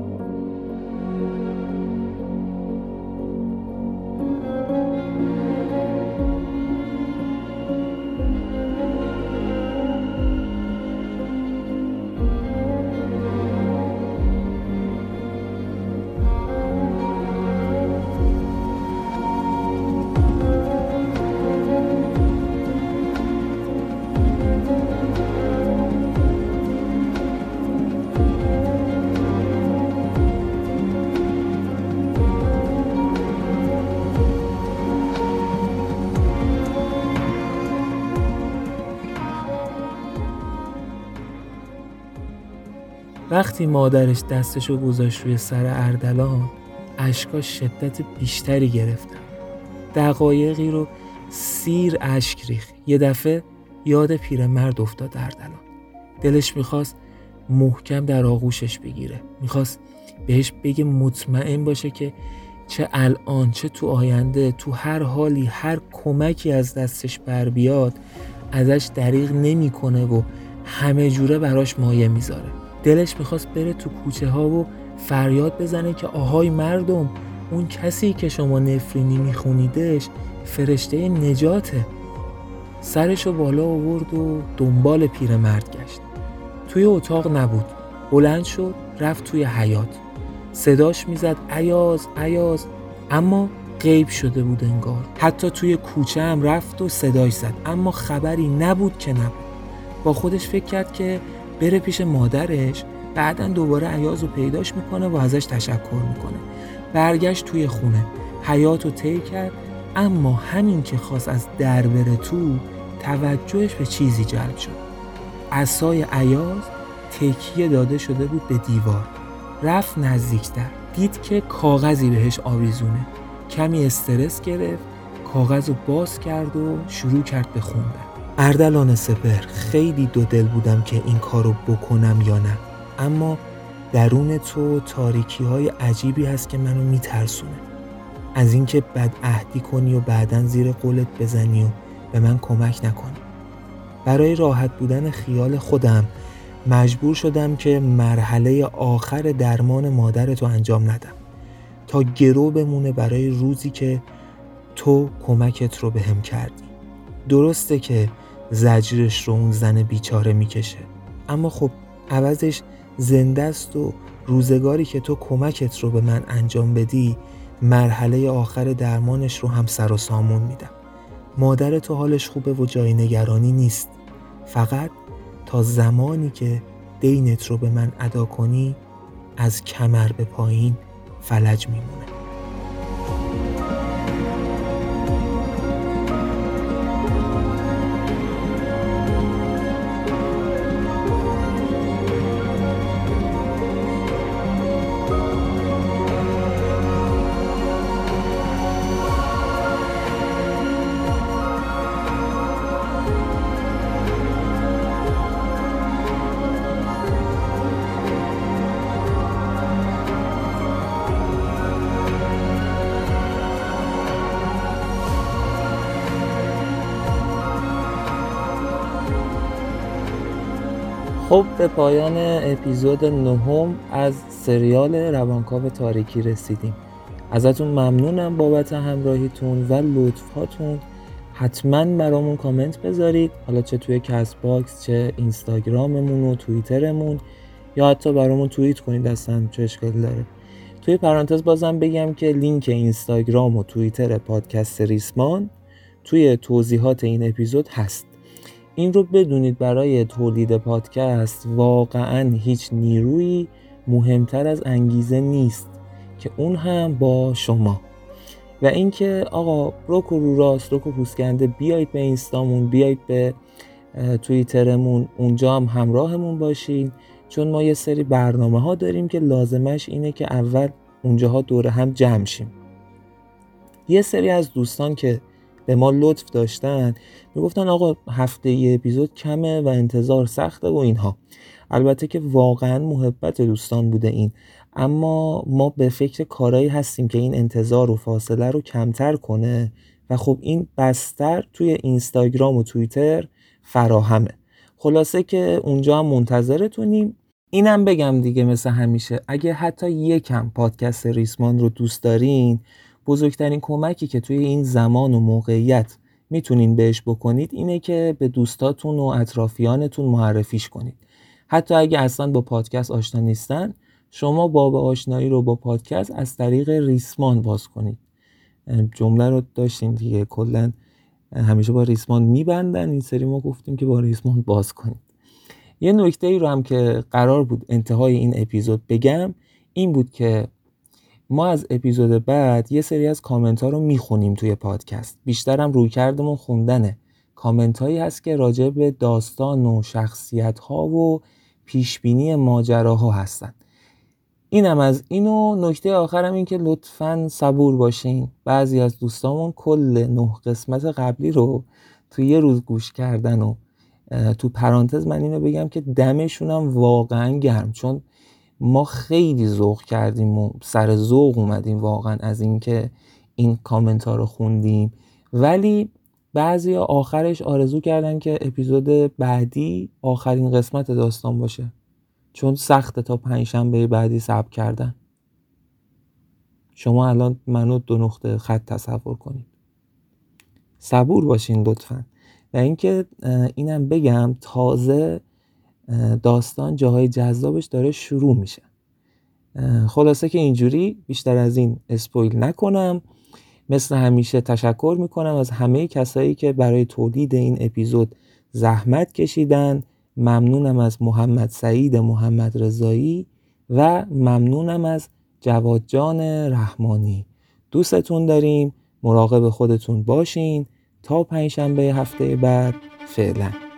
وقتی مادرش دستشو گذاشت روی سر اردلان اشکا شدت بیشتری گرفتن دقایقی رو سیر اشک ریخت. یه دفعه یاد پیرمرد افتاد اردلان دلش می‌خواست محکم در آغوشش بگیره. می‌خواست بهش بگه مطمئن باشه که چه الان چه تو آینده تو هر حالی هر کمکی از دستش بر بیاد ازش دریغ نمی‌کنه و همه جوره براش مایه می‌ذاره. دلش می‌خواست بره تو کوچه ها و فریاد بزنه که آهای مردم اون کسی که شما نفرینی میخونیدش فرشته نجاته. سرشو بالا آورد و دنبال پیرمرد گشت. توی اتاق نبود. بلند شد رفت توی حیات صداش می‌زد ایاز ایاز اما غیب شده بود انگار. حتی توی کوچه هم رفت و صداش زد. اما خبری نبود که نبود. با خودش فکر کرد که بره پیش مادرش بعدا دوباره عیاز رو پیداش می‌کنه و ازش تشکر می‌کنه. برگشت توی خونه. حیات رو طی کرد اما همین که خواست از در بره تو توجهش به چیزی جلب شد. اسای عیاز تکیه داده شده بود به دیوار. رفت نزدیکتر. دید که کاغذی بهش آویزونه. کمی استرس گرفت کاغذ رو باز کرد و شروع کرد به خوندن. اردلان سپر خیلی دو دل بودم که این کارو بکنم یا نه. اما درون تو تاریکی های عجیبی هست که منو میترسونه. از اینکه بد عهدی کنی و بعدا زیر قولت بزنی و به من کمک نکنی. برای راحت بودن خیال خودم مجبور شدم که مرحله آخر درمان مادرتو انجام ندم. تا گرو بمونه برای روزی که تو کمکت رو به هم کردی. درسته که زجرش رو اون زن بیچاره می‌کشه. اما خب عوضش زنده است و روزگاری که تو کمکت رو به من انجام بدی مرحله آخر درمانش رو هم سر و سامون میدم. مادر تو حالش خوبه و جای نگرانی نیست. فقط تا زمانی که دینت رو به من ادا کنی از کمر به پایین فلج میمونه خب به پایان اپیزود نهم از سریال روانکاو تاریکی رسیدیم. ازتون ممنونم بابت همراهیتون و لطفاتون. حتما برامون کامنت بذارید حالا چه توی Castbox چه اینستاگراممون و توییترمون یا حتی برامون توییت کنید اصلا چه اشکالی داره. توی پرانتز بازم بگم که لینک اینستاگرام و توییتر پادکست ریسمان توی توضیحات این اپیزود هست. این رو بدونید برای تولید پادکست واقعا هیچ نیرویی مهمتر از انگیزه نیست که اون هم با شما. و اینکه آقا روک و رو راست روک و پوسکنده بیایید به اینستامون بیایید به توییترمون اونجا هم همراهمون باشین. چون ما یه سری برنامه ها داریم که لازمش اینه که اول اونجاها دور هم جمع شیم. یه سری از دوستان که به ما لطف داشتن. می‌گفتن آقا هفته یه اپیزود کمه و انتظار سخته و اینها. البته که واقعا محبت دوستان بوده این. اما ما به فکر کارایی هستیم که این انتظار و فاصله رو کمتر کنه و خب این بستر توی اینستاگرام و توییتر فراهمه. خلاصه که اونجا هم منتظرتونیم. اینم بگم دیگه مثل همیشه. اگه حتی یکم پادکست ریسمان رو دوست دارین بزرگترین کمکی که توی این زمان و موقعیت می‌تونین بهش بکنید اینه که به دوستاتون و اطرافیانتون معرفیش کنید. حتی اگه اصلا با پادکست آشنا نیستن شما باب آشنایی رو با پادکست از طریق ریسمان باز کنید. جمله رو داشتین دیگه کلا همیشه با ریسمان میبندن. این سری ما گفتیم که با ریسمان باز کنید. یه نکته ای رو هم که قرار بود انتهای این اپیزود بگم این بود که ما از اپیزود بعد یه سری از کامنت ها رو می‌خونیم توی پادکست. بیشترم روی کردمون خوندنه. کامنت هایی هست که راجع به داستان و شخصیت ها و پیشبینی ماجراها هستن. اینم از اینو نکته آخرم این که لطفا صبور باشین. بعضی از دوستامون کل نه قسمت قبلی رو توی یه روز گوش کردن و تو پرانتز من اینو بگم که دمشونم واقعا گرم. چون ما خیلی ذوق کردیم و سر ذوق اومدیم واقعا از اینکه این کامنت ها رو خوندیم. ولی بعضی آخرش آرزو کردن که اپیزود بعدی آخرین قسمت داستان باشه. چون سخته تا پنجشنبه بعدی ثبت کردن. شما الان منو دو نقطه خط تصور کنید. صبور باشین لطفا. و اینکه اینم بگم تازه داستان جاهای جذابش داره شروع میشه. خلاصه که اینجوری بیشتر از این اسپویل نکنم. مثل همیشه تشکر می‌کنم از همه کسایی که برای تولید این اپیزود زحمت کشیدن. ممنونم از محمد سعید محمد رضایی و ممنونم از جواد جان رحمانی. دوستتون داریم. مراقب خودتون باشین. تا پنجشنبه هفته بعد فعلا.